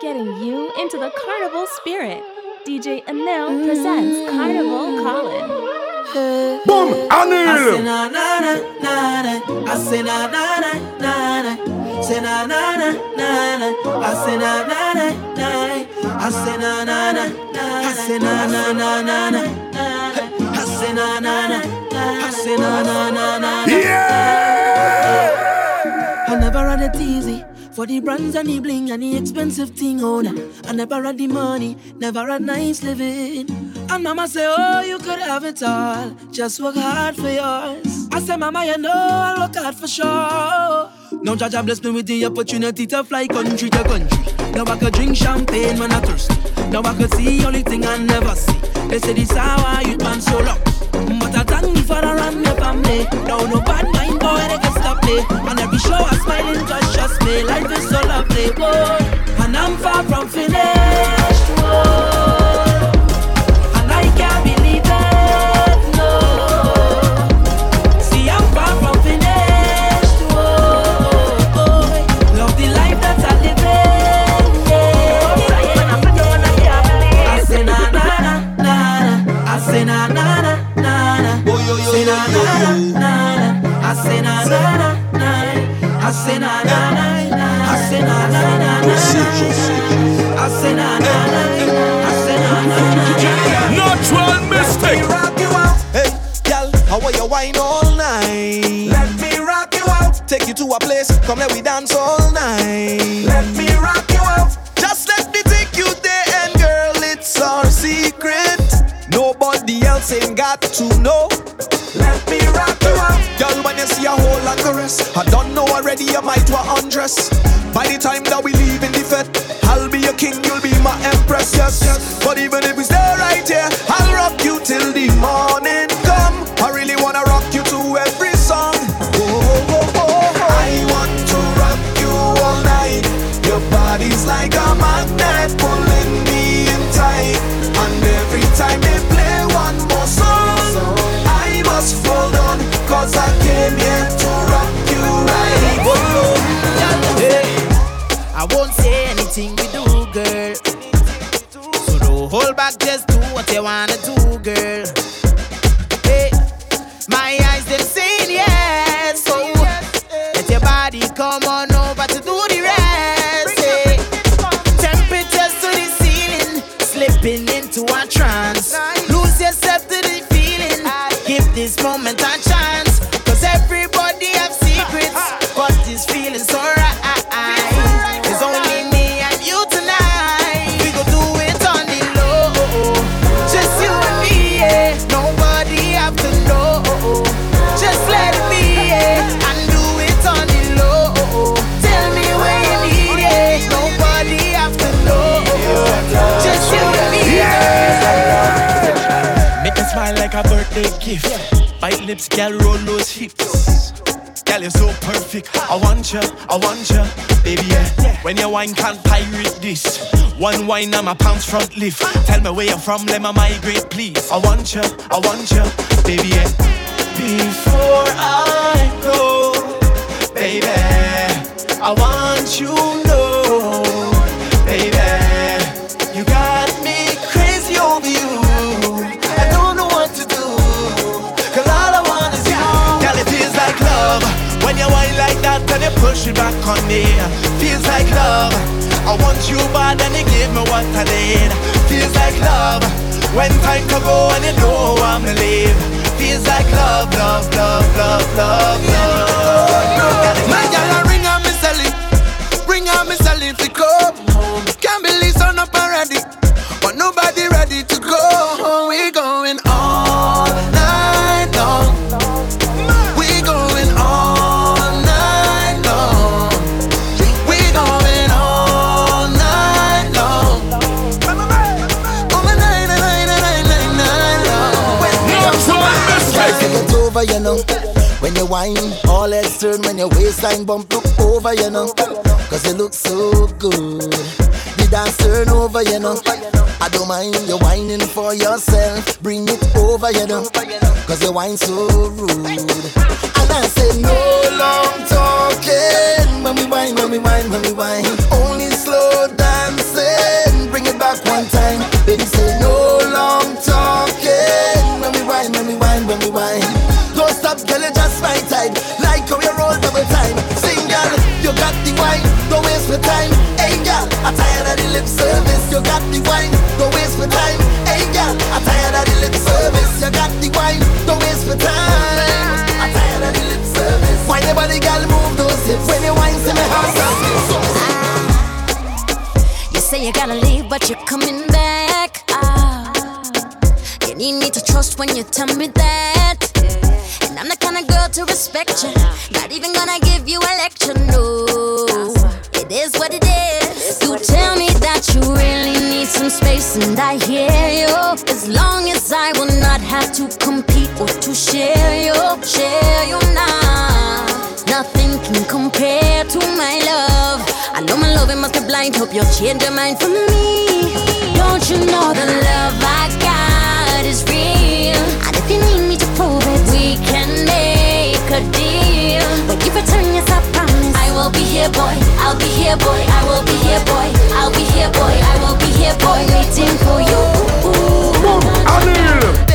getting you into the carnival spirit. DJ Anil presents Carnival Calling. Boom! Anil! I say na na na na na. I say na na na na na. Say na na na na na. I say na na na na. I say na na na na. I say na na na na na. I say na na na. I say na na na na. Yeah! I never had it easy. For the brands and the bling and the expensive thing, oh nah. I never had the money, never had nice living. And mama say, oh, you could have it all. Just work hard for yours. I say, mama, you know I'll work hard for sure. Now Jah Jah bless me with the opportunity to fly country to country. Now I could drink champagne when I thirsty. Now I could see only thing I never see. They say this how I you man so luck. But I thank the run my family. Now no bad mind boy they me. And every show I'm smiling just trust me. Life is so lovely, whoa. And I'm far from finished, whoa. I say na na na. I say na na na. Natural mistake! rock you out. Hey, girl, how are you wine all night? Let me rock you out. Take you to a place, come let we dance all night. Let me rock you out. Just let me take you there, and girl, it's our secret. Nobody else ain't got to know. I don't know already, you might want undress. By the time that we leave in the fete, I'll be your king, you'll be my empress, yes. But even if we stay right here, I'll rock you till the morning birthday gift. Bite lips, girl, roll those hips. Girl, you're so perfect. I want you, I want you, baby. Yeah. When your wine can't pirate this. One wine my pounds front lift. Tell me where you're from, let me migrate, please. I want you, I want you, baby. Yeah. Before I go, baby, I want you know, baby, you got and you push it back on me. Feels like love. I want you bad and you give me what I need. Feels like love when time to go and you know I'm gonna leave. Feels like love, love, love, love, love, love. My girl, ring on me selling, ring on me selling to When you whine, all heads turn when your waistline bump look over, you know. Cause you look so good. The dance turn over, you know. I don't mind you whining for yourself. Bring it over, you know. Cause you whine so rude. And I say no long talking. When we whine, when we whine, when we whine. Only slow dancing. Bring it back one time. Baby say no long talking. When we whine, when we whine, when we whine. Don't stop, girl, my time. Like how you roll double time. Single, you got the wine, don't waste my time. Hey girl, I'm tired of the lip service. You got the wine, don't waste my time. Hey girl, I'm tired of the lip service. You got the wine, don't waste my time. I'm tired of the lip service. Why nobody girl move those hips when you wine to my house? So. You say you gotta leave, but you're coming back. Ah. You need me to trust when you tell me that and I'm the kind of girl to respect you. Not even gonna give you a lecture, no. It is what it is. You tell me that you really need some space, and I hear you. As long as I will not have to compete or to share you, share you now. Nothing can compare to my love. I know my love, it must be blind. Hope you'll change your mind for me. Don't you know the love I got is real? And if you need me to prove it, we can never turn yes, I promise. I will be here, boy. I'll be here, boy. I will be here, boy. I'll be here, boy. I will be here, boy. Waiting for you. Boom, Anil.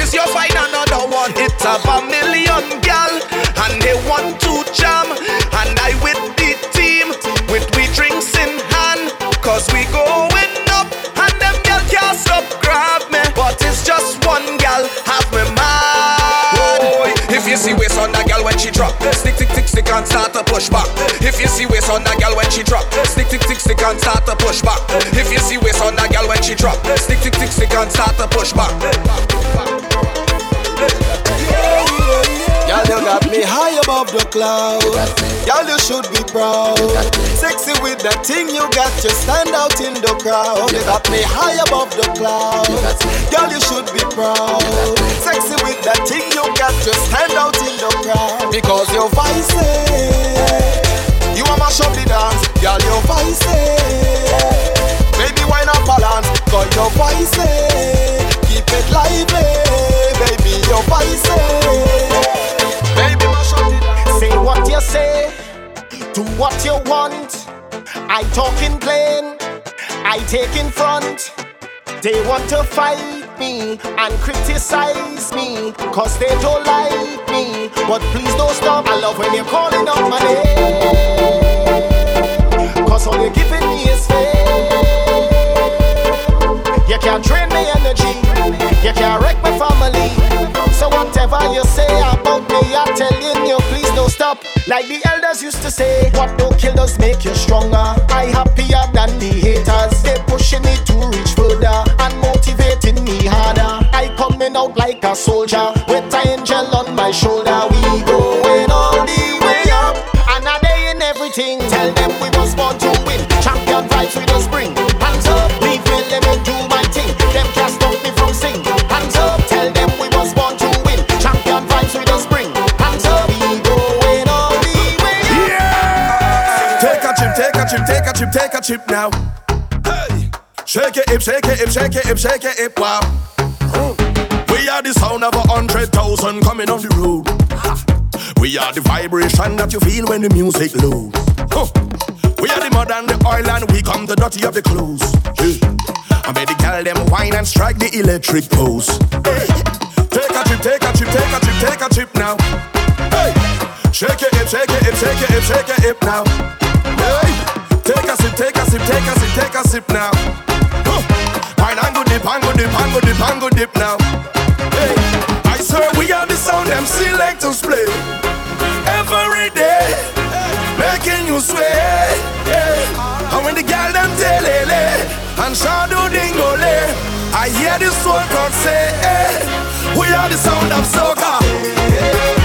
If it's find another one, it's a million gal, and they want to jam, and I with the team with we drinks in hand, cause we going up, and them gal can't stop grab me, but it's just one gal have me mad. Boy, if you see waist on that gal when she drop, stick tick tick stick and start to push back. If you see waist on that gal when she drop, stick tick tick stick and start to push back. If you see waist on that gal when she drop, stick tick tick stick and start to push back. Girl, you got me high above the clouds. Girl, you should be proud. Sexy with that thing you got, you stand out in the crowd. You got me high above the clouds. Girl, you should be proud. Sexy with that thing you got, you stand out in the crowd. Because your voice you want mash up the dance, girl, your voice Baby, why not balance? Cause your voice keep it lively. Baby, your voice You say, do what you want. I talk in plain, I take in front. They want to fight me and criticize me, cause they don't like me. But please don't stop. I love when you're calling out my name. Cause all you're giving me is fame. You can't drain my energy, you can't wreck my family. So whatever you say about me, I'm telling you, please don't stop. Like the elders used to say, what don't kill does make you stronger. I happier than the haters. They pushing me to reach further and motivating me harder. I coming out like a soldier with an angel on my shoulder. We going all the way up, and a day in everything. Tell them we was born to win. Champion vibes with the spring. Hands up, leave me, let do my chip, take a chip, chip now. Hey. Shake it, hip, shake it, hip, shake it, hip, shake it, hip, wow. We are the sound of a hundred thousand coming on the road. We are the vibration that you feel when the music loads. We are the mud and the oil and we come the dirty of the clothes. I made the girl them wine and strike the electric pose. Take a trip, take a trip, take a trip, take a trip now. Hey. Shake it, hip, shake it, hip, shake it, hip, shake it, hip now. Hey. Take a sip, take a sip, take a sip, take a sip now. Huh. Wine and go dip, and go dip, and go dip, and go dip now. Hey. I swear we are the sound them selectors play every day, making you sway. Yeah. And when the girl them tell and shadow dingole, I hear the soul God say, eh, we are the sound of soca.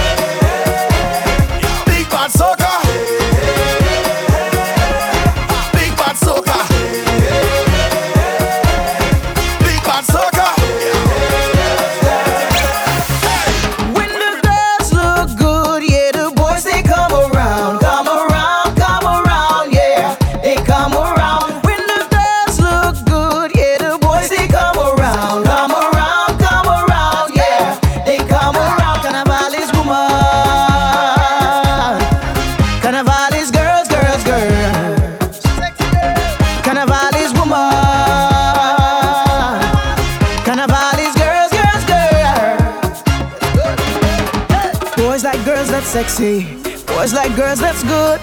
Sexy. Boys like girls that's good.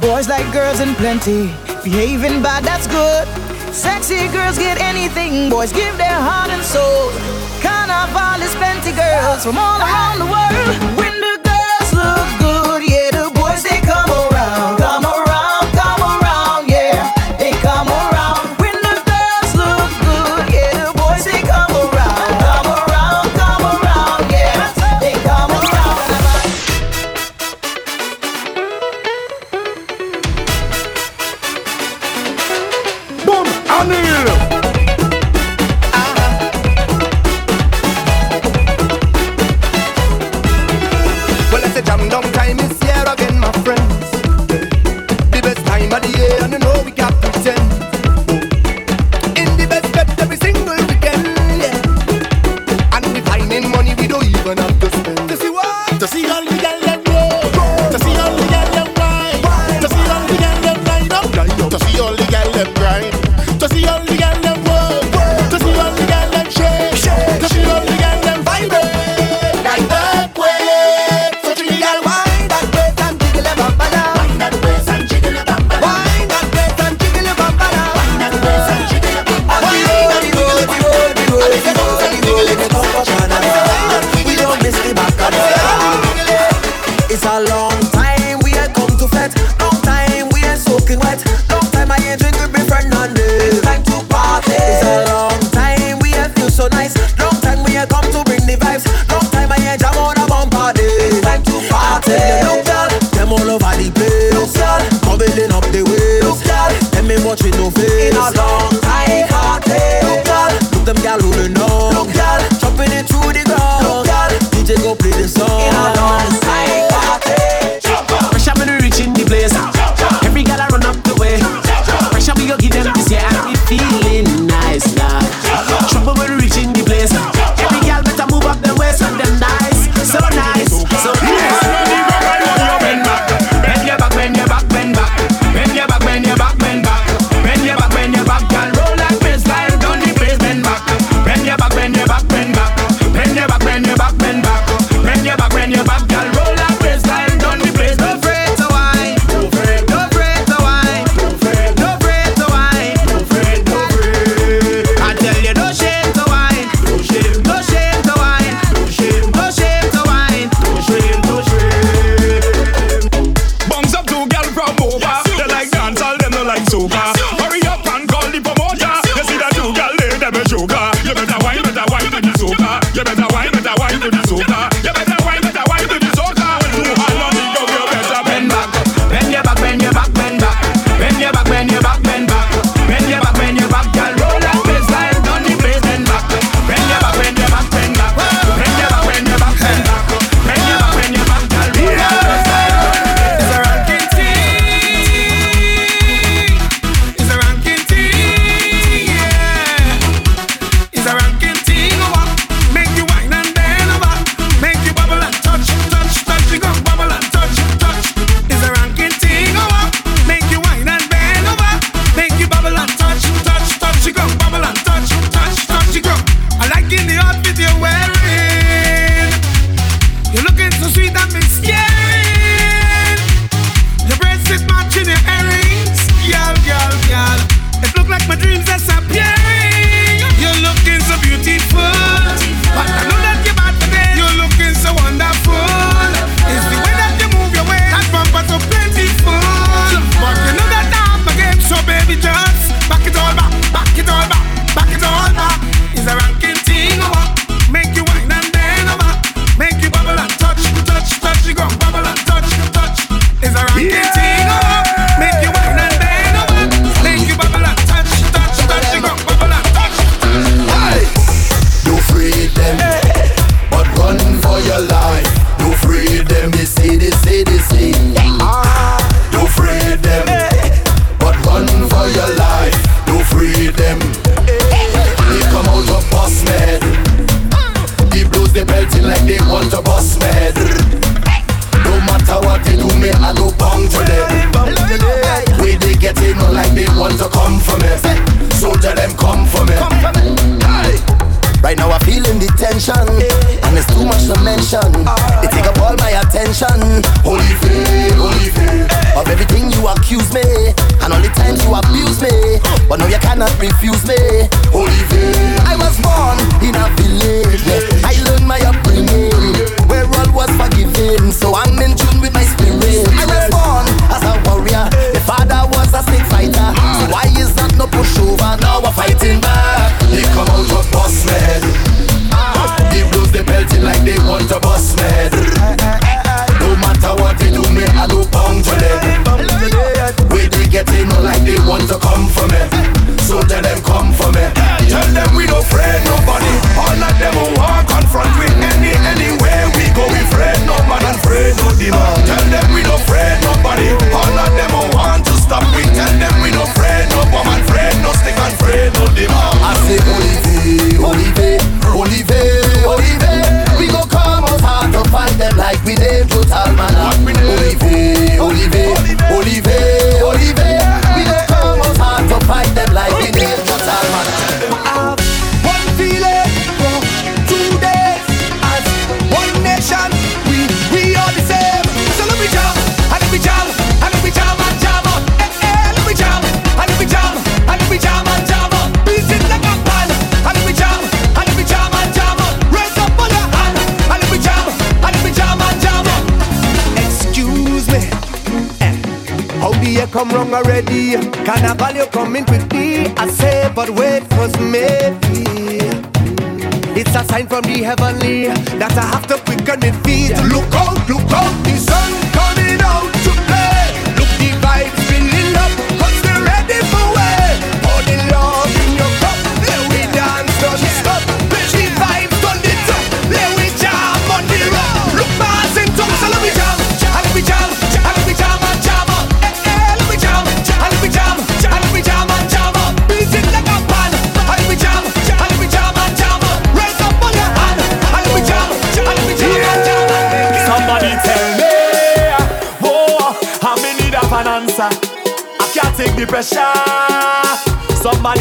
Boys like girls in plenty. Behaving bad, that's good. Sexy girls get anything. Boys give their heart and soul. Carnival is plenty girls from all around the world.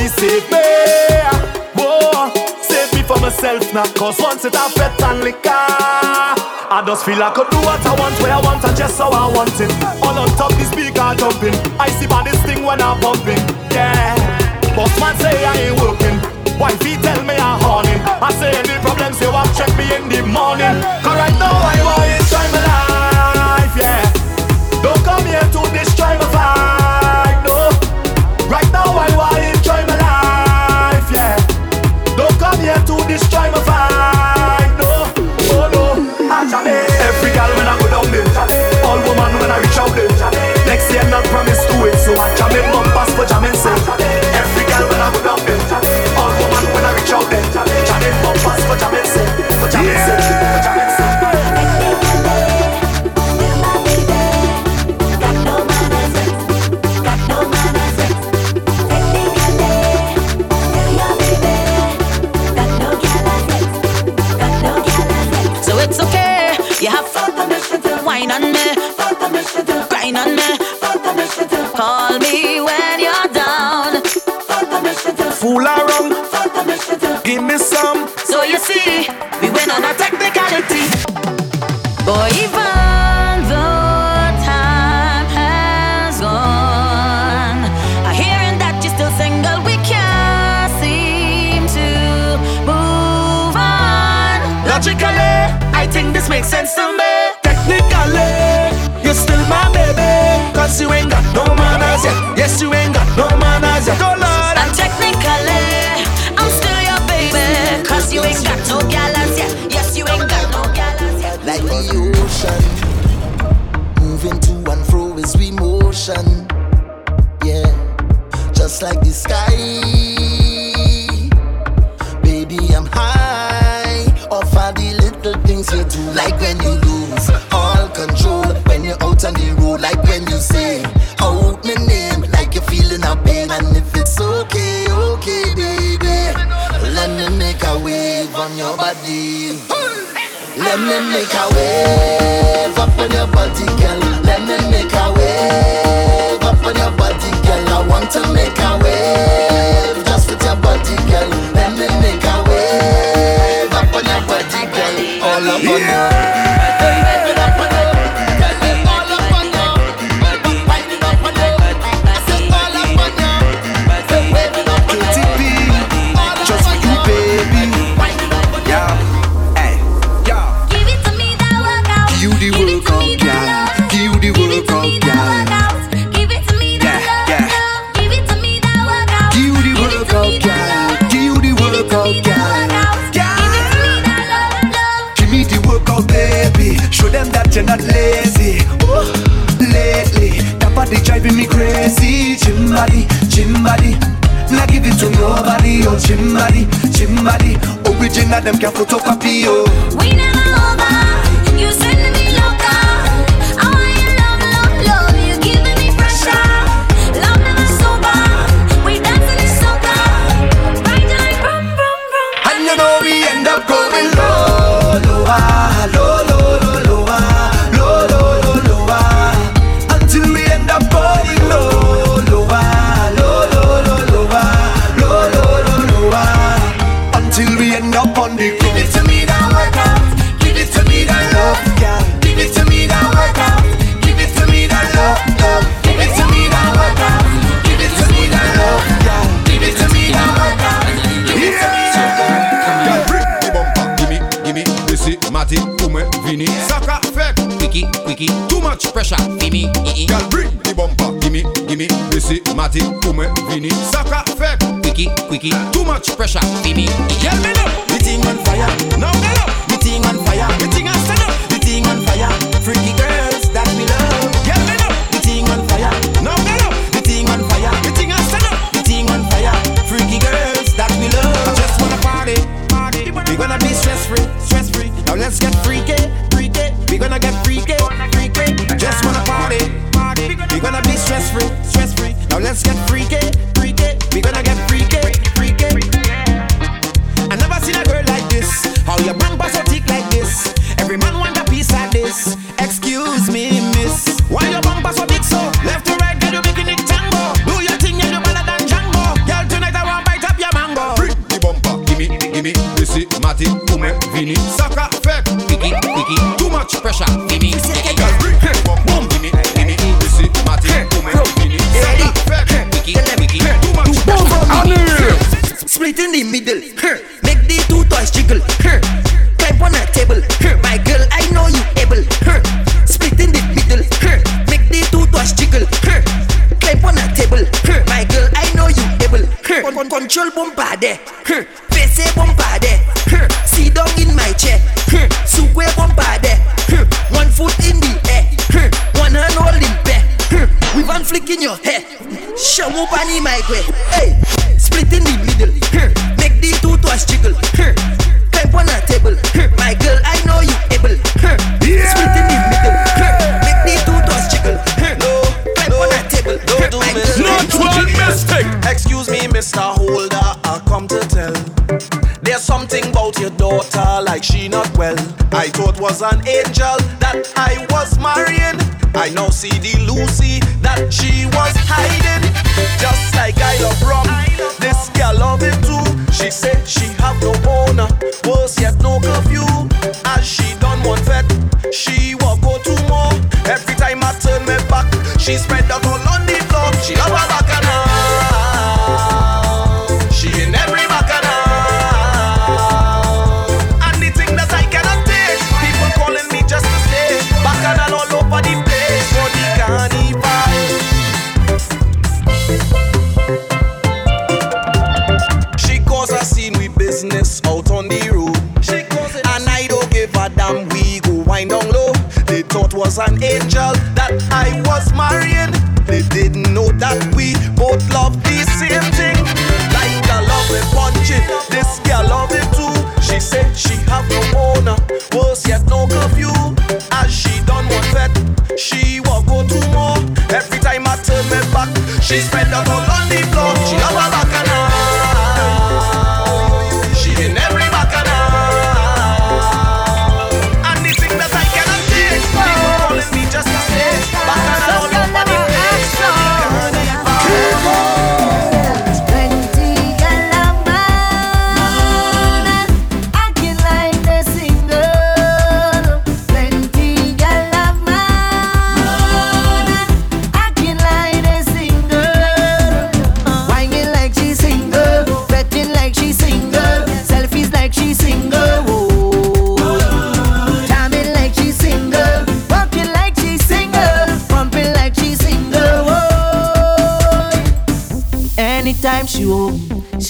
save me. Whoa, save me for myself now. Cause once it I fet and liquor, I just feel I could do what I want, where I want, and just how I want it. All on top this speaker jumping. I see by this thing when I'm bumping. Yeah, boss man say I ain't working. Wifey tell me I'm horny. I say any problems you have, check me in the morning. think this makes sense to me. Technically, you're still my baby. Cause you ain't got no manners yet. Yes, you ain't got no manners yet. Oh Lord. And technically, I'm still your baby. Cause you ain't got no galas yet. Yes, you ain't got no galas yet. Like the ocean. body. Let me make a wave up on your body, girl. Let me make a wave up on your body, girl. I want to make a wave.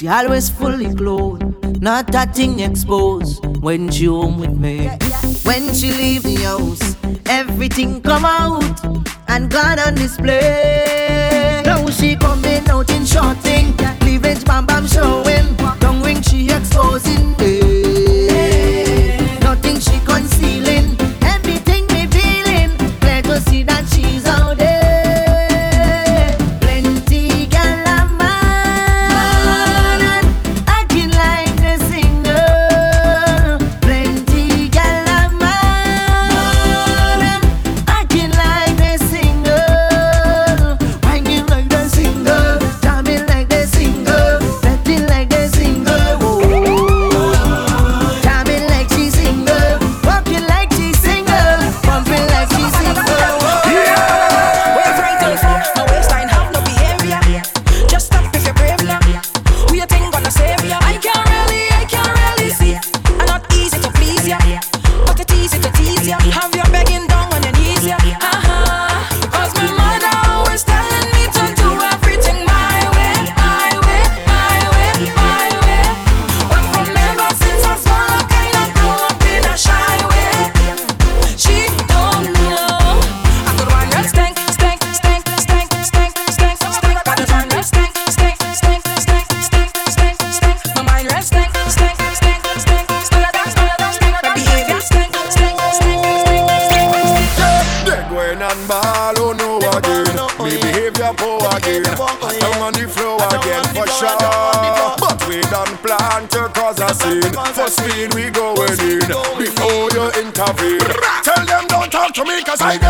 always fully clothed, not a thing exposed when she home with me. Yeah, yeah. When she leave the house, everything come out and gone on display. Now she coming out in short thing, cleavage bam bam showing, tongue ring she exposing. I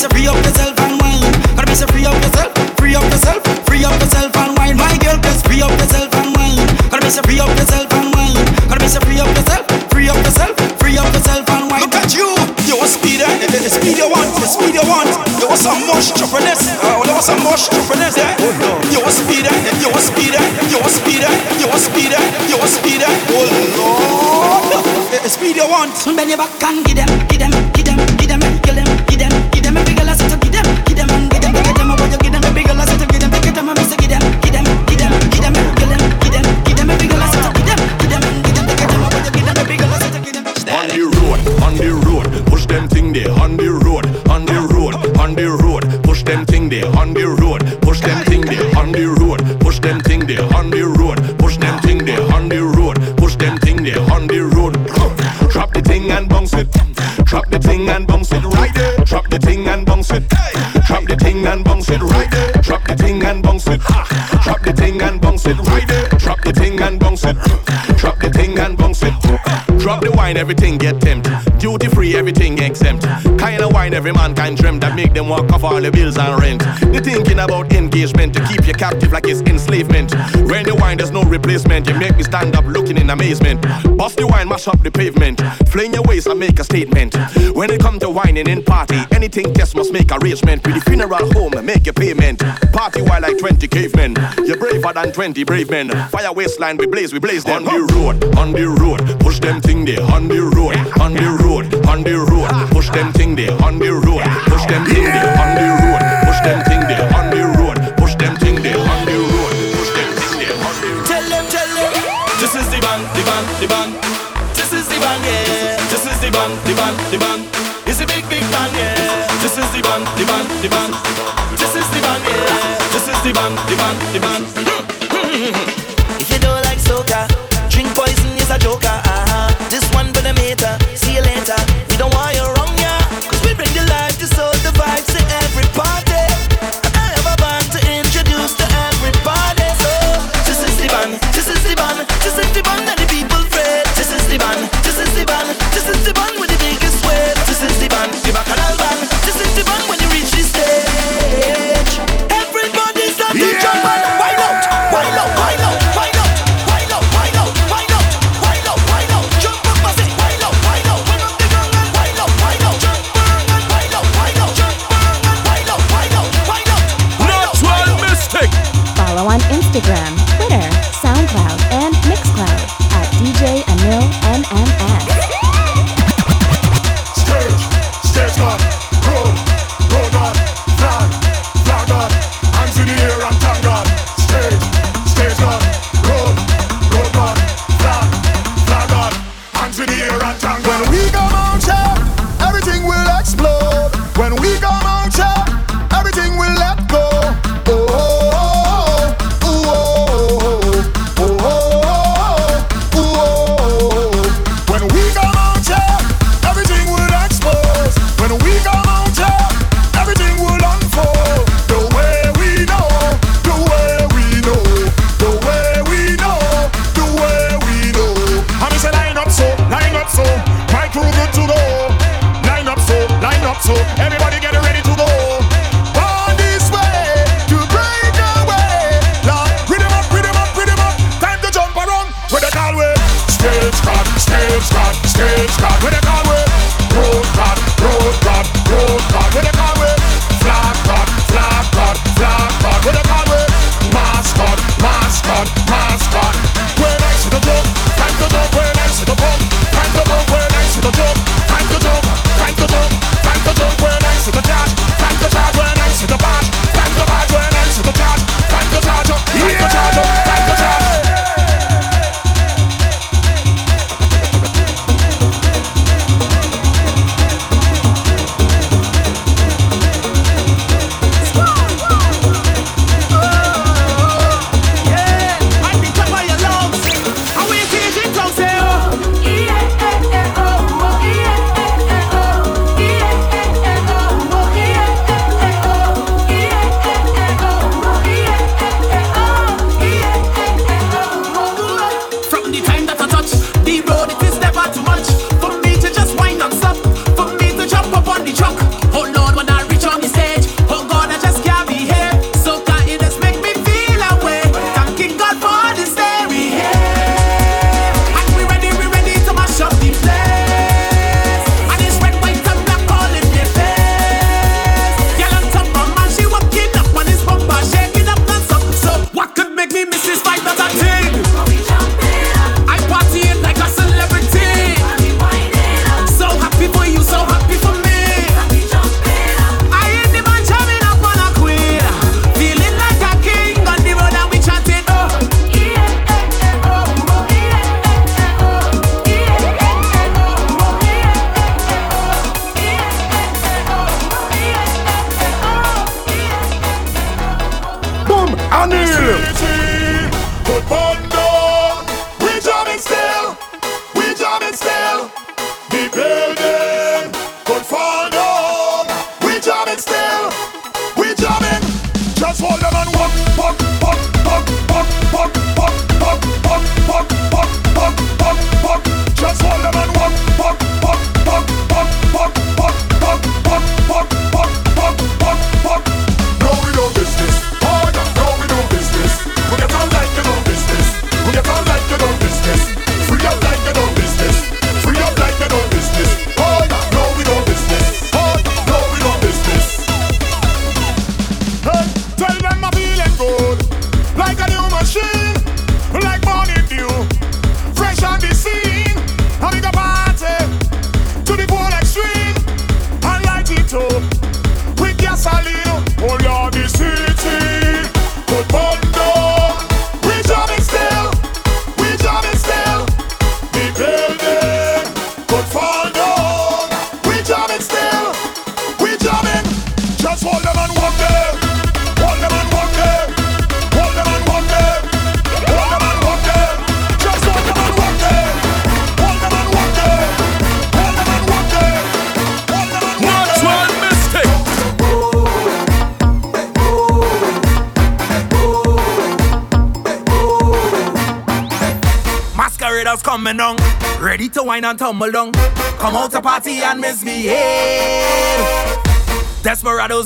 say free up yourself and wine. Gotta me say free up yourself, free up yourself, free up yourself and wine. My girl, just free up yourself and wine. Gotta me say free up yourself and wine. Gotta me say free up yourself, free up yourself, free up yourself and wine. Look at you, you a speeder, the speed you want, the speed you want. You want some mush chupperness, oh, you want some mush chupperness there. You a speeder, you a speeder, you a speeder, you a speeder, you a speeder. Oh Lord, the speed you want. Bend your back and give them, give them. get tempt. Duty free, everything exempt. Kinda wine every man can dream that make them walk off all the bills and rent. They thinking about engagement to keep you captive like it's enslavement. When they wine, there's no replacement. You make me stand up looking in amazement. Bust wash up the pavement. Fling your waist and make a statement. When it come to whining in party, anything just must make arrangement. With the funeral home, make a payment. Party while like 20 cavemen. You're braver than 20 brave men. Fire waistline, we blaze, we blaze them. On the road, on the road, push them thing there. On the road, on the road, on the road, push them thing there. On the road, push them thing there. On the road, push them thing there. On the road. man, the man.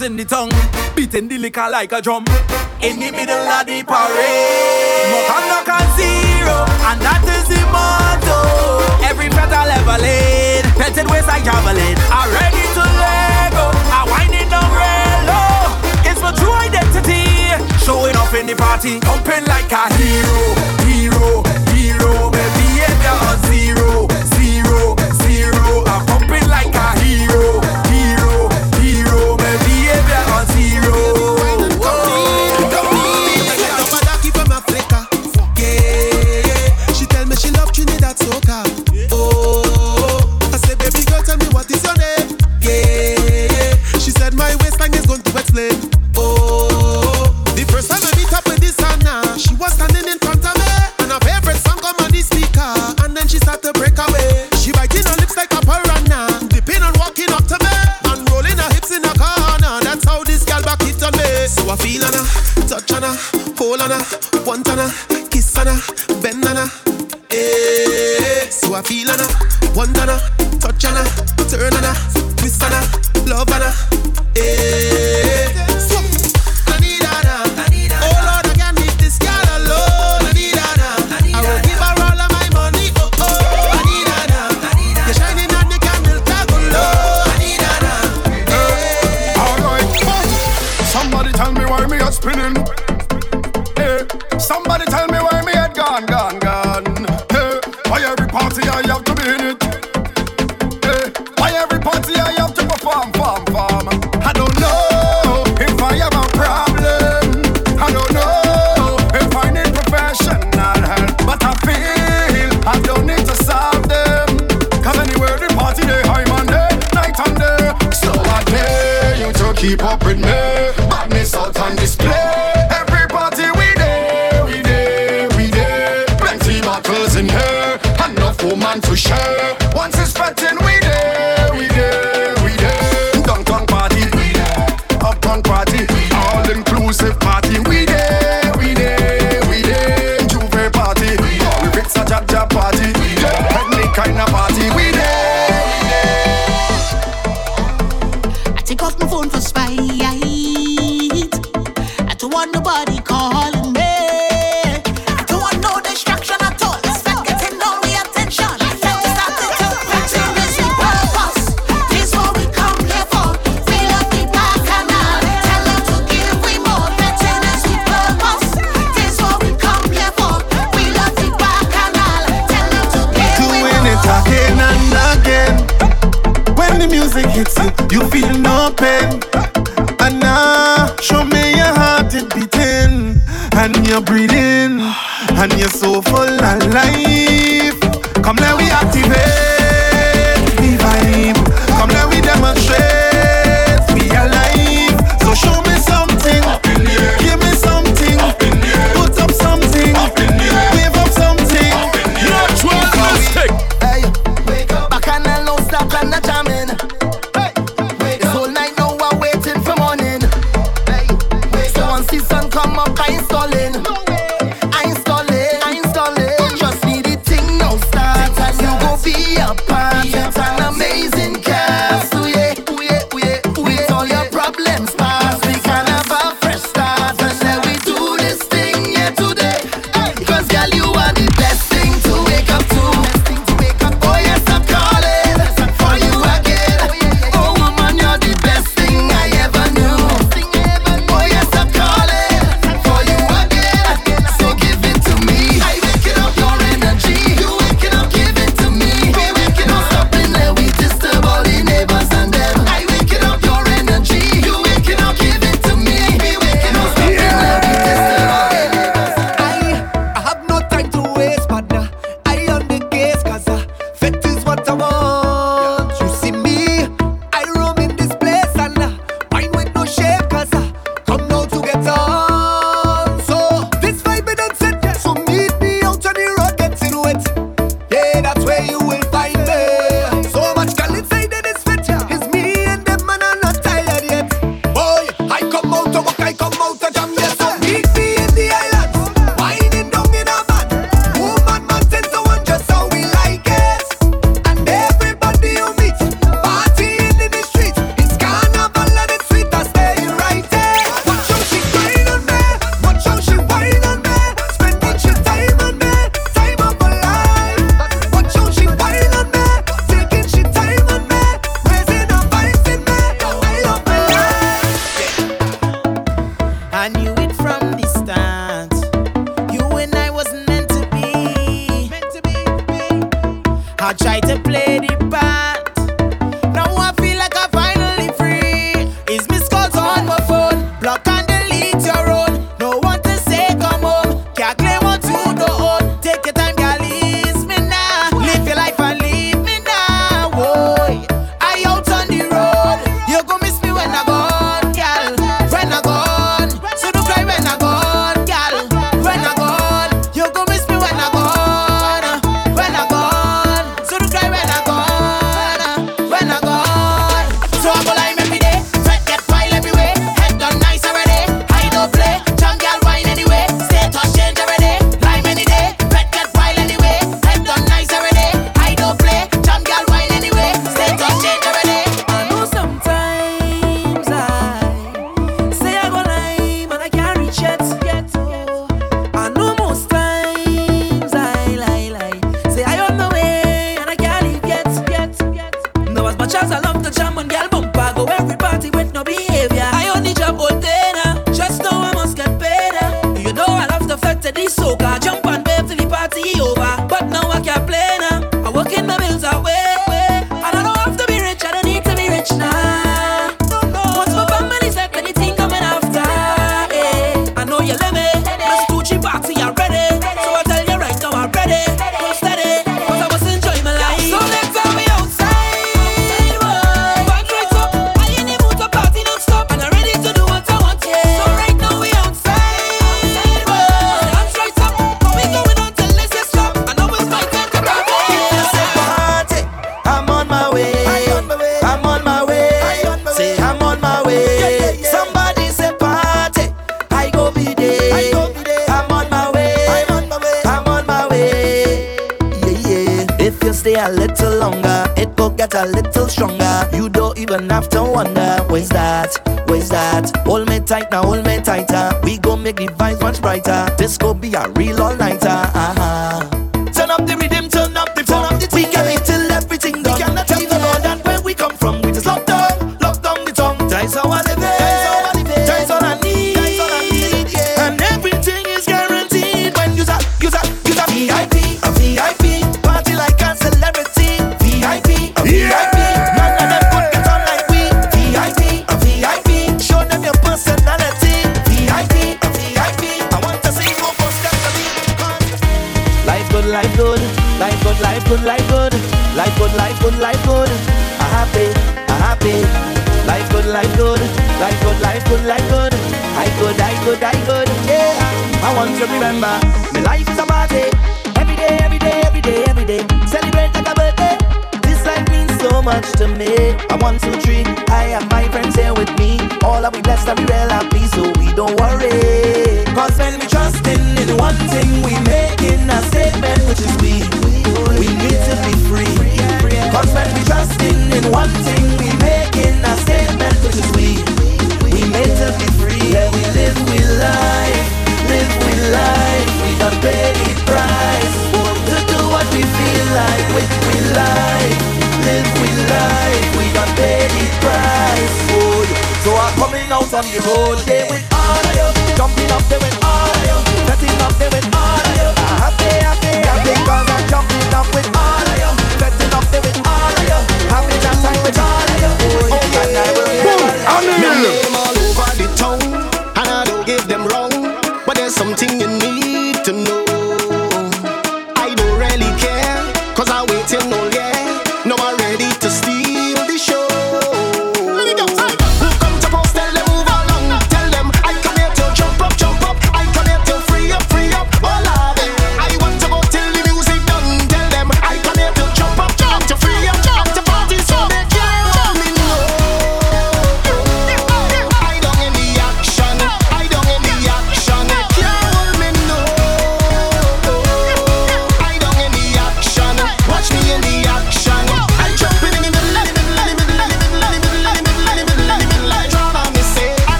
using the tongue, beating the liquor like a drum. In the middle of the parade, no time no can zero, and that is the motto. Every petal ever laid, petted waist like javelin. I'm ready to let go, I'm winding down real low. It's my true identity, showing off in the party, pumping like a hero, hero.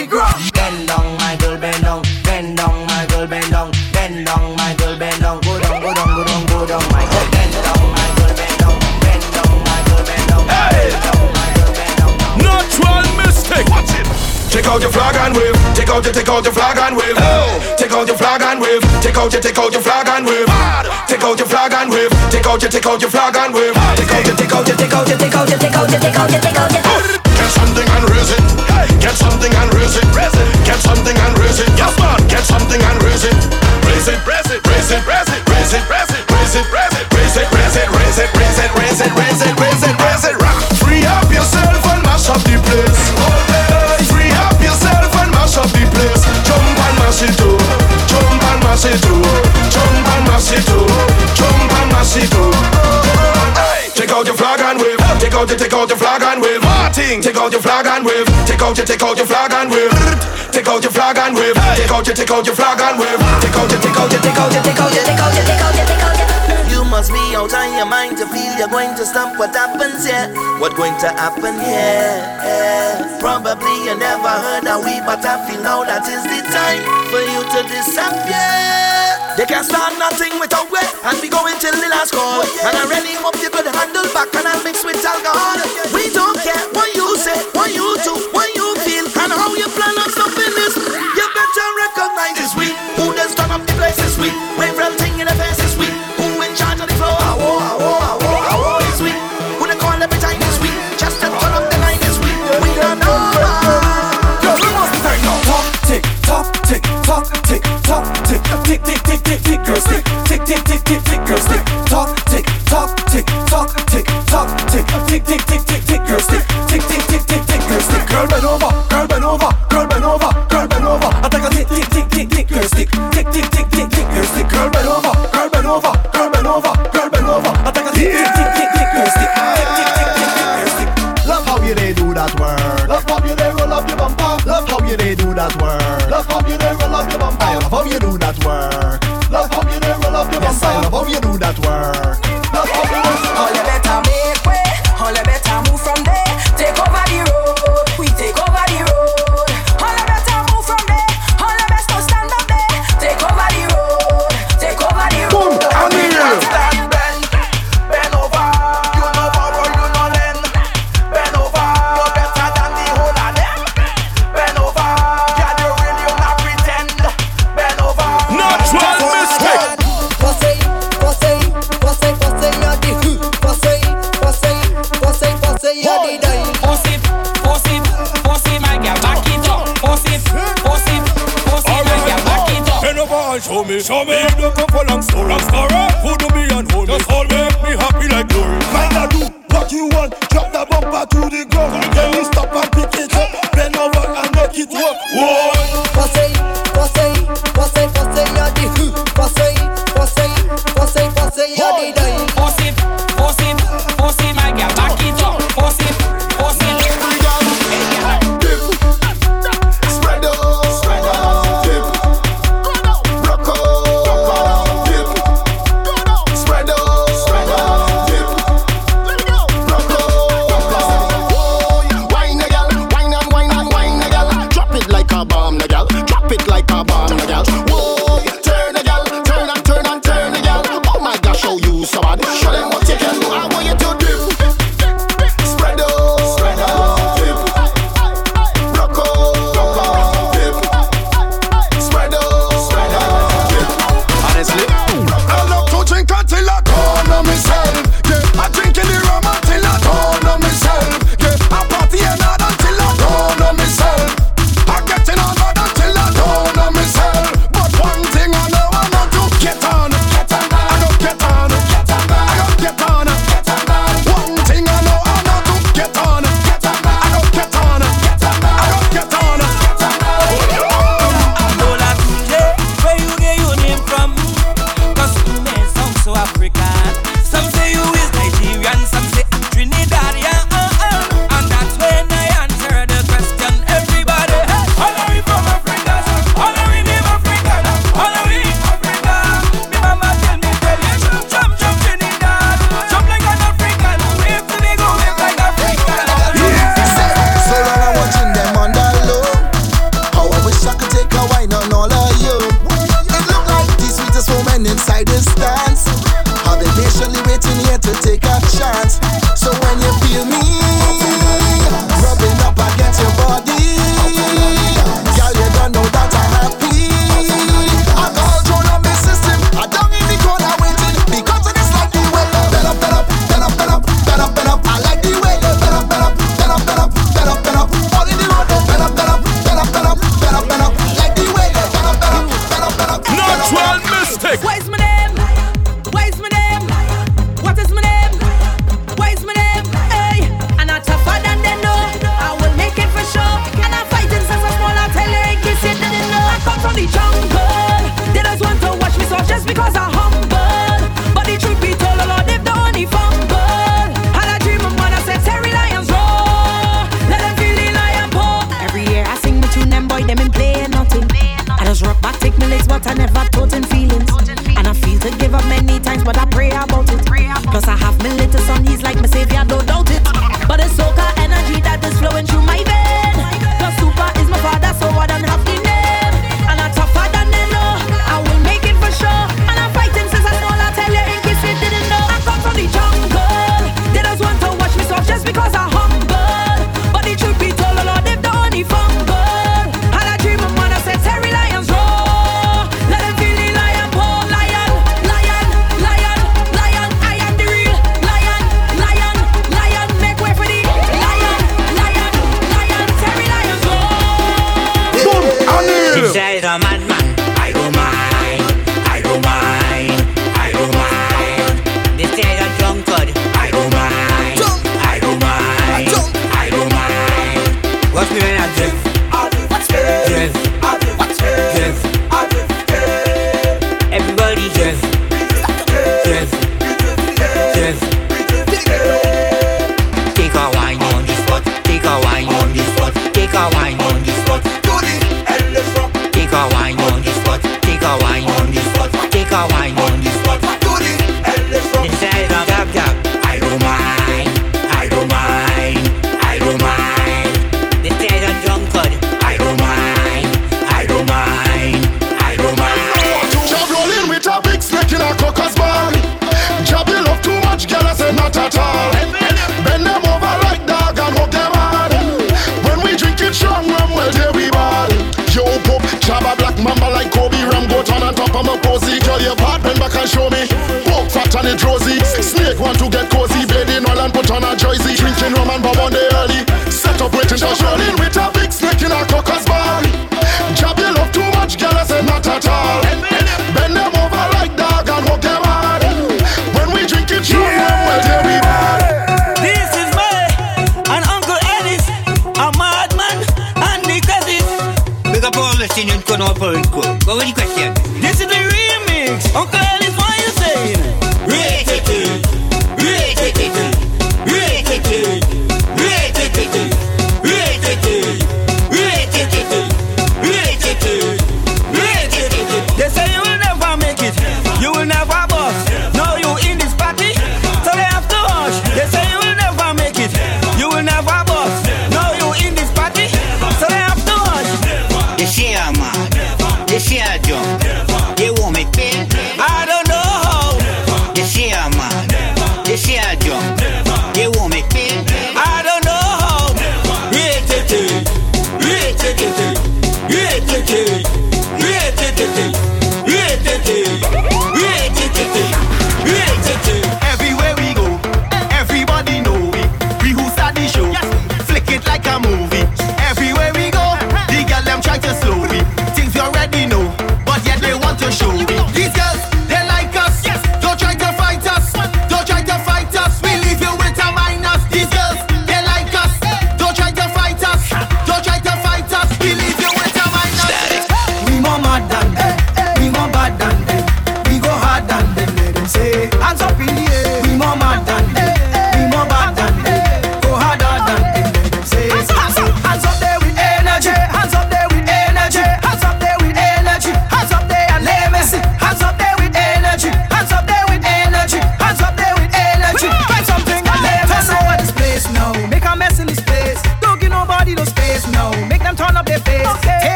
The ground. Bend down, my girl, bend down, bend down, my girl, bend down, bend down, my girl, bend down, go down, go down, go down, go down, my girl, bend down, my girl, bend down, bend down, my girl, bend down, bend down, my girl, bend down. natural mistake. Watch it. Take out your flag and wave. Take out your, take out your flag and wave. Take out your flag and wave. Take out your, take out your flag and wave. Take out your flag and wave. Take out your, take out your flag and wave. Take out your, take out your, take out your, take out your, take out your, take out your, take out your. Get something and raise it. Something and raise it. Raise it. Get something and raise it. Yes, man. Get something and raise it. Raise it. Raise it. Raise it. Raise it. Raise it. Raise it. Raise it. Raise it. Raise it. Raise it. Raise it. Raise it. Raise it. Raise it. Raise it. Raise it. Rock. Free up yourself and mash up the place. Free up yourself and mash up the place. Jump and mash it too. Jump and mash it too. Jump and mash it too. Jump and mash it. Hey, Take out your flag and wave. Take out your, take out your flag and wave. Martin, take out your flag and wave. Take out your, take out your flag and wave. Take out your flag and wave. Take out your, take out your flag and wave. Take out your, take out your, take out your, take out your, take out your, take out your, take out your. You must be out of your mind to feel you're going to stop what happens here. What going to happen here? Probably you never heard of we, but I feel now that is the time for you to disappear. They can't start nothing without we, and we going till the last call. And I really hope you could handle back and I'll mix with alcohol. We up the week. Wave from in the face this week. Who in charge of the floor? Awo, awo, awo, awo this week. Who they call every time this week? Just to turn up the line this week. We don't know. Yo, we must take no talk, tick, tock, tick, tock, tick, tock, tick, tick, tick, tick, tick, tick, girl, stick, tick, tick, tick, tick, tick, girl, stick, tock, tick, tock, tick, tock, tick, tock, tick, tick, tick, tick, tick, tick, girl, stick, tick, tick, tick, tick, tick, girl, stick, girl, bend over, girl, bend over, girl, bend over, girl, bend over, I take a tick, tick, tick, tick, tick, girl, stick, tick, tick, tick, tick, tick,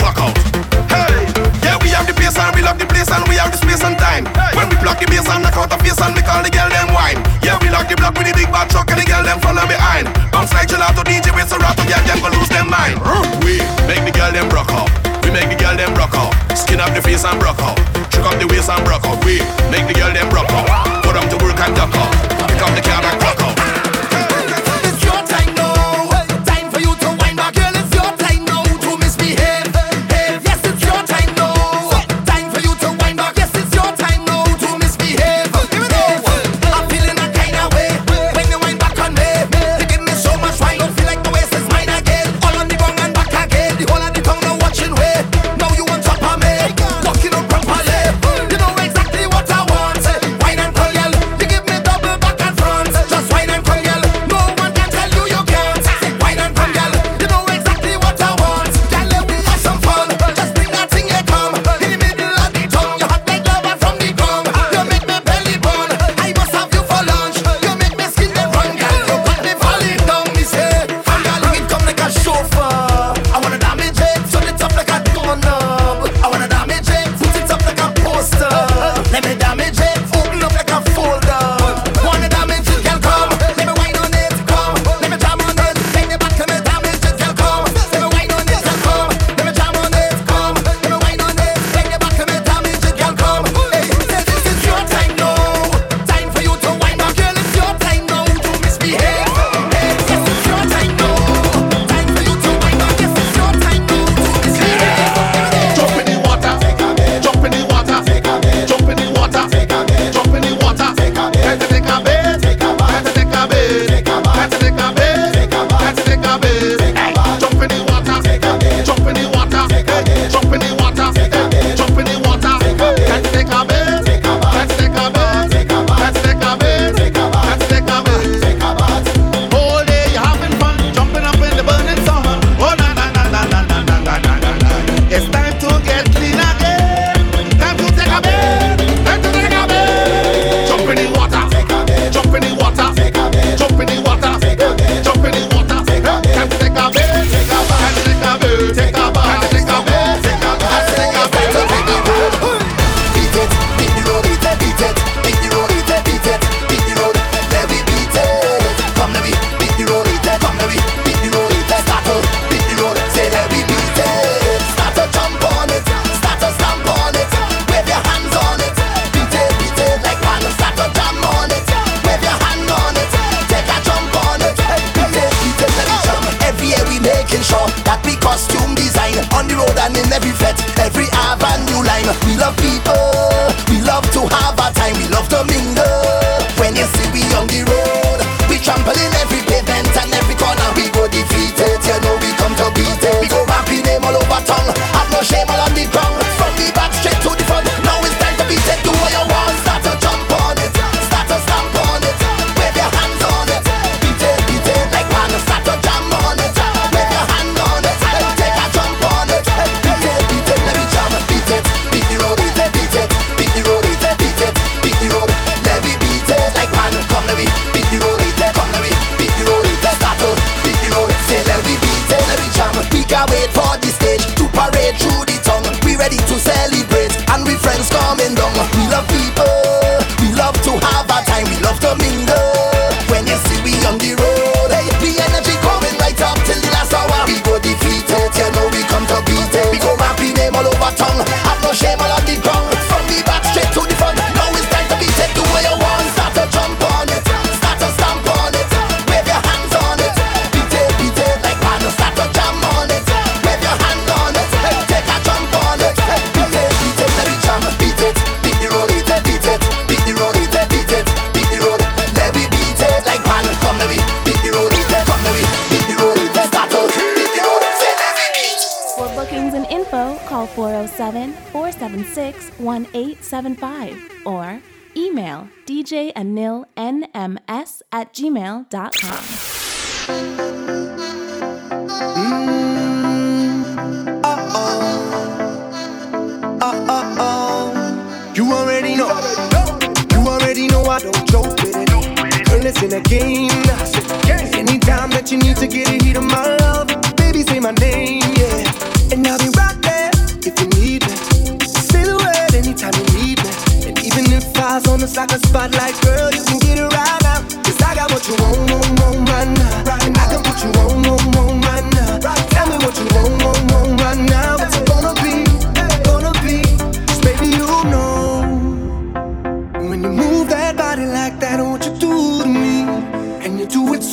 work out. Hey, yeah, we have the bass and we love the place and we have the space and time. Hey. When we block the bass and knock out the face and we call the girl them wine. Yeah, we lock the block with the big bad truck and the girl them follow behind. Bounce like gelato DJ with Serato, yeah, them go lose their mind. We make the girl them rock out. We make the girl them rock out. Skin up the face and rock out. Check up the waist and rock out. We make the girl them rock out. Put them to work and duck out. Pick up the car and rock out.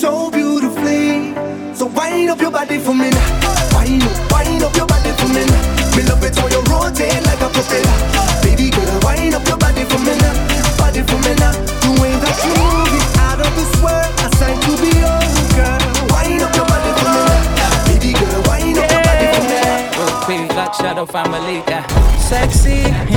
So beautifully. So wind up your body for me now. Wind up, wind up your body for me now. Me love it how you rotate like a propeller. Baby girl, wind up your body for me now. Body for me now. The way that you it out of this world, I signed to be yours, girl. Wind up your body for me now. Baby girl, wind up your body for me now. Big Black Shadow family, yeah. Sexy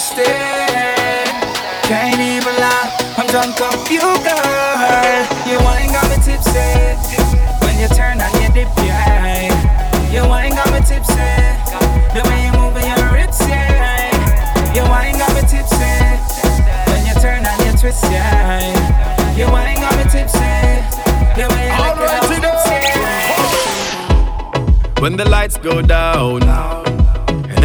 wasted. Can't even lie, I'm drunk off you, girl. You ain't got me tipsy. When you turn and you dip, yeah. You ain't got me tipsy. The way you move your hips, yeah. You ain't got me tipsy. When you turn and you twist, yeah. You ain't got me tipsy. The way you lick your lips, yeah. When the lights go down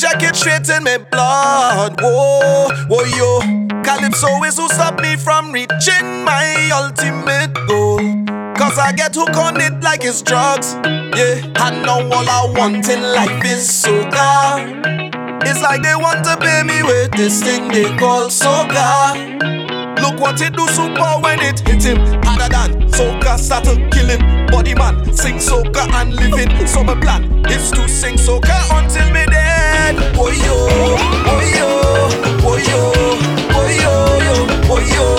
It straight in my blood. Whoa, whoa, yo. Calypso is who stop me from reaching my ultimate goal. Cause I get hooked on it like it's drugs. Yeah, and now all I want in life is soca. It's like they want to pay me with this thing they call soca. Look what it do super when it hit him harder than soca start to kill him. Body man sing soca and living. So my plan is to sing soca until me dead. Oh yo, oh yo, oh yo, oh yo, oh yo,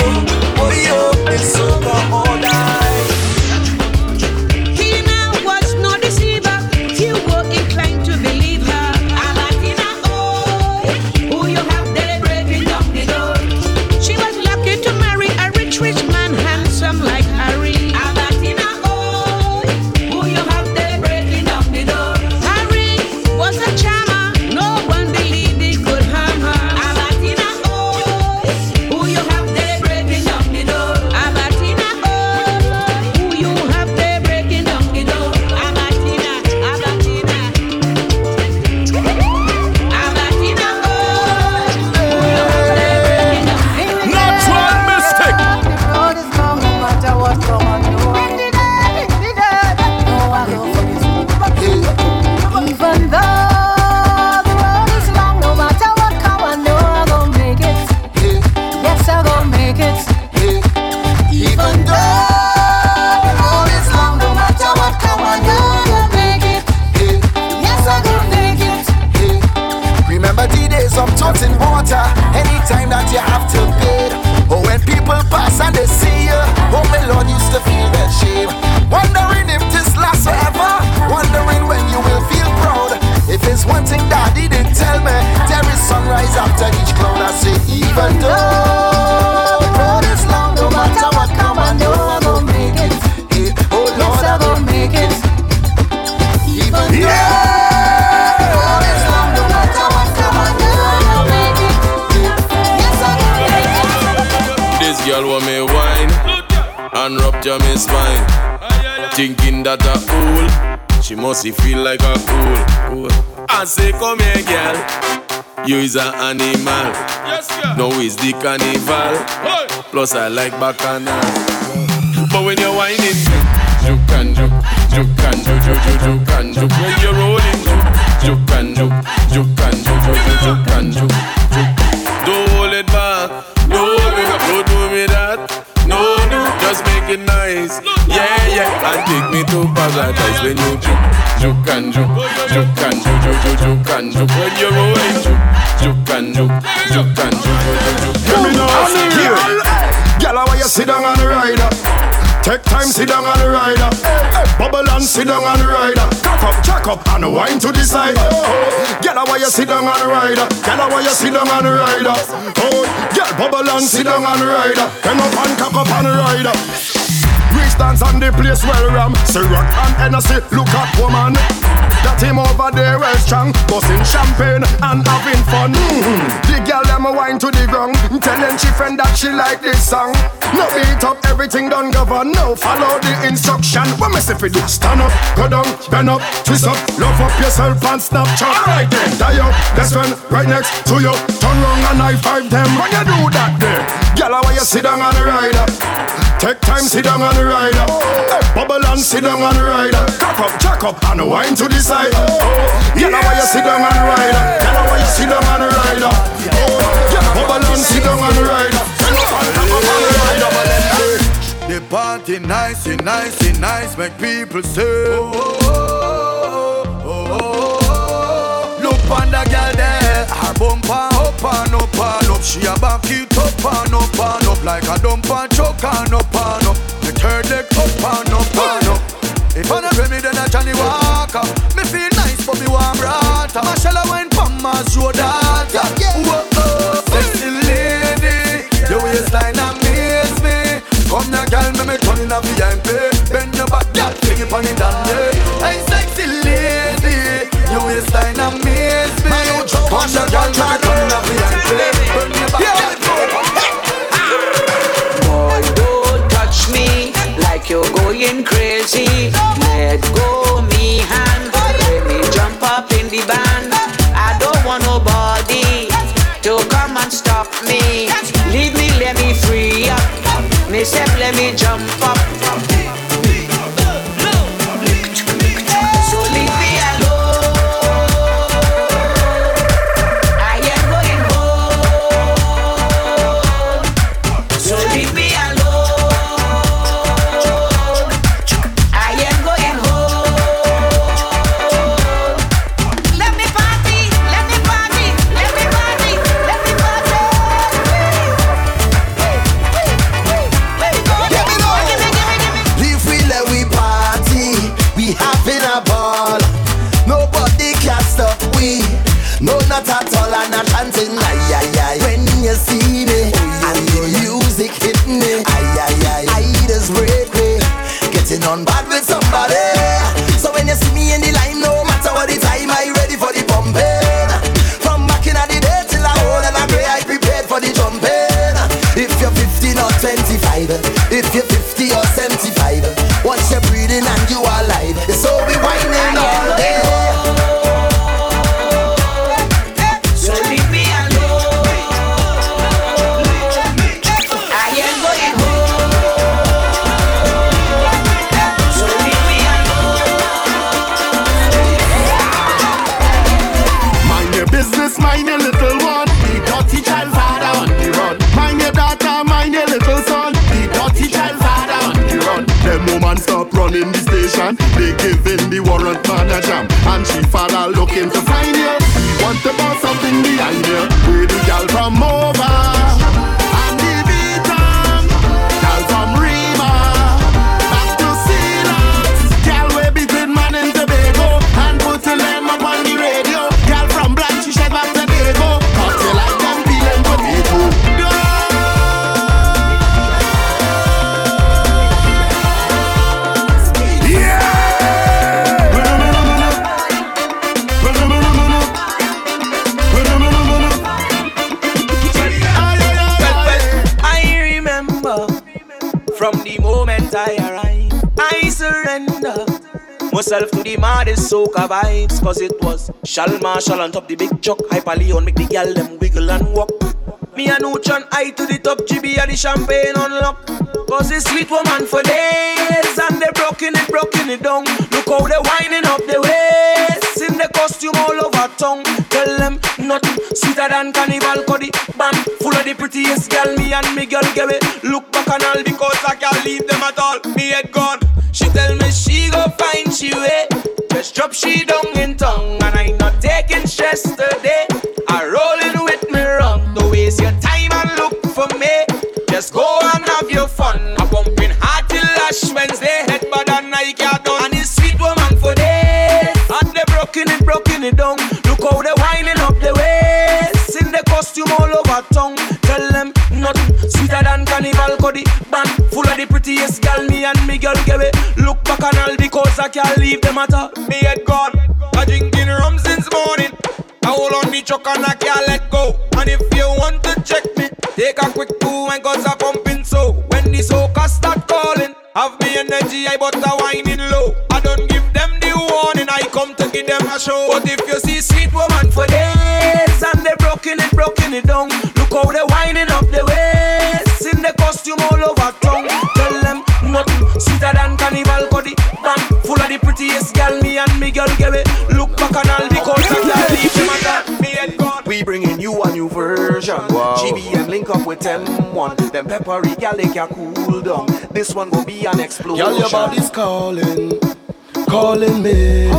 she feel like a fool. I say, come here, girl. You is an animal. No, is the carnival. Plus, I like bacchanal. But when you're whining, juke and juke, juke and juke, juke, juke, juke and juke. When you're rolling, juke and juke, juke and juke, juke, juke and juke, just make it nice. Yeah, yeah. And take me to paradise when you juke, juke and juke, juke and juke, juke, juke, juke and juke. When you're rolling, juke, juke and juke, juke and juke, juke, juke, juke. Let me know, girl. Girl, why you sit down on the rider? Take time, sit down on the rider. Bubble and sit down on the rider. Cock up, jack up, and wine to the side. Girl, why you sit down on the rider? Girl, why you sit down on the rider? Oh, girl, bubble and sit down on the rider. Come up and cock up on the rider. Rich dance on the place where ram. Ciroc and Hennessy, look at woman. That him over there well strong. Busting champagne and having fun. Mm-hmm. The girl them a wine to the ground. Telling she friend that she like this song. No beat up, everything done govern. No follow the instruction. What me say for do? Stand up, go down, bend up, twist up. Love up yourself and Snapchat. Alright then, die up, best friend right next to you. Turn round and high five them. When you do that there Girl, why you sit down on the rider? Take time, sit down on the rider. Bubble and sit down on the rider. Cock up, jack up, and wine to the side. Oh, girl, why you sit down on the rider? Girl, why you sit down on the rider? Girl, oh, bubble and sit down on the rider. Cock up on the rider. The party nice, and nice, and nice, make people say. Oh, oh, oh, oh, oh. oh. Look on the girl there, her bumper up and up and up. She a back it up and up and up like a dumper choke and up and up. The third leg up and up and up. If I don't me, then I Johnny Walker. Me feel nice, but me want brata. Marshall wine from my data. Whoa, oh, sexy lady, your waistline amaze me. Come now, girl, me me turn in a VIP. Bend your back, girl, it on it down there. Hey, sexy lady, your waistline amaze me. Come now, girl, me me turn in a Me step, let me jump up. Having a ball. Nobody can stop we. No, not at all, and not chanting. Ay, ay, ay. When you see me, and the music hit me, ay, ay, ay. I just break me. Getting on bad with somebody. Vibes. Cause it was Shal Marshall on top the big chuck. Hyper Leon make the gal them wiggle and walk. Me and Uchan I to the top, GB and the champagne unlock. Cause it's sweet woman for days. And they broken it, broken it down. Look how they winding up the waist. In the costume all over tongue. Tell them nothing sweeter than carnival. Cause the band full of the prettiest gal. Me and me girl give it. Look back and all because I can't leave them at all. Me head gone. She tell me she go find she way. Drop she down in tongue. And I not taking stress today. I rolling with me rum. Don't waste your time and look for me. Just go and have your fun. I pumping hard till Ash Wednesday. Head bad and I can't done. And it's sweet woman for days. And they broken it, broken it down. Look how they winding up the waist. In the costume all over tongue. Tell them nothing sweeter than carnival. Cause the band full of the prettiest gal. Me and me girl give it. Look back on all because I can't leave them at all. Me head gone. I drinking rum since morning. I hold on the truck and I can't let go. And if you want to check me, take a quick poo and cause I'm pumping so. When the soca start calling, have me energy, I but a whining low. I don't give them the warning, I come to give them a show. But if you see sweet woman for days and they broken it, broken it down. Sweeter than carnival. Cause the band full of the prettiest gal, me and me girl give it. Look back and all because I can't leave them at all. Me head gone. We bringing you a new version. Wow. GBM link up with M1. Them peppery gal they can cool down. This one will be an explosion. Girl, your body's calling, calling me.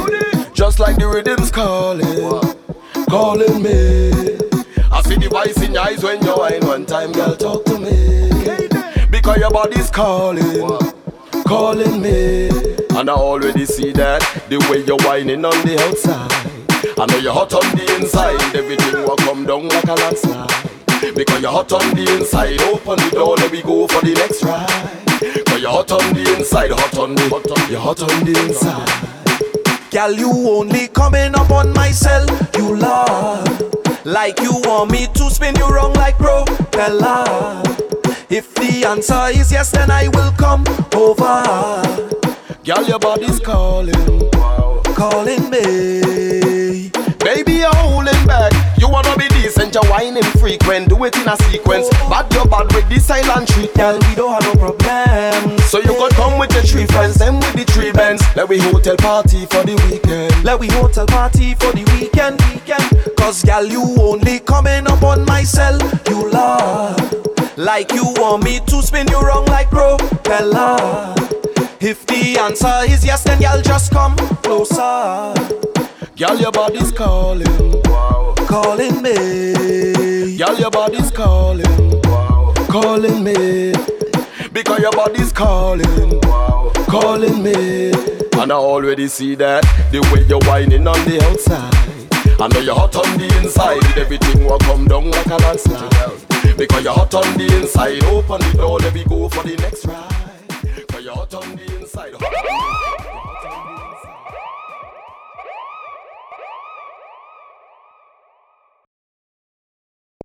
Just like the rhythm's calling, calling me. I see the voice in your eyes when you whine one time, girl, talk to me. Because your body's calling, calling me. And I already see that, the way you're whining on the outside. I know you're hot on the inside, everything will come down like a landslide. Because you're hot on the inside, open the door, let me go for the next ride. Cause you're hot on the inside, hot on the, hot on, you're hot on the inside. Girl, you only coming up on my cell, you love. Like you want me to spin you wrong like propeller. If the answer is yes, then I will come over. Girl, your body's calling, calling me. You're holding back. You wanna be decent, you're whining frequent. Do it in a sequence. But you're bad with the silent treatment. We don't have no problem. So you could come with your three friends, them with the three bands. Let we hotel party for the weekend. Let we hotel party for the weekend, weekend. Cause gal, you only coming up on my cell, you love. Like you want me to spin you wrong like propeller. If the answer is yes, then gal, just come closer. Girl, your body's calling, calling me. Girl, your body's calling, calling me. Because your body's calling, calling me. And I already see that the way you're whining on the outside. I know you're hot on the inside. Everything will come down like a landslide. Because you're hot on the inside. Open the door, let me go for the next ride. Because you're hot on the inside.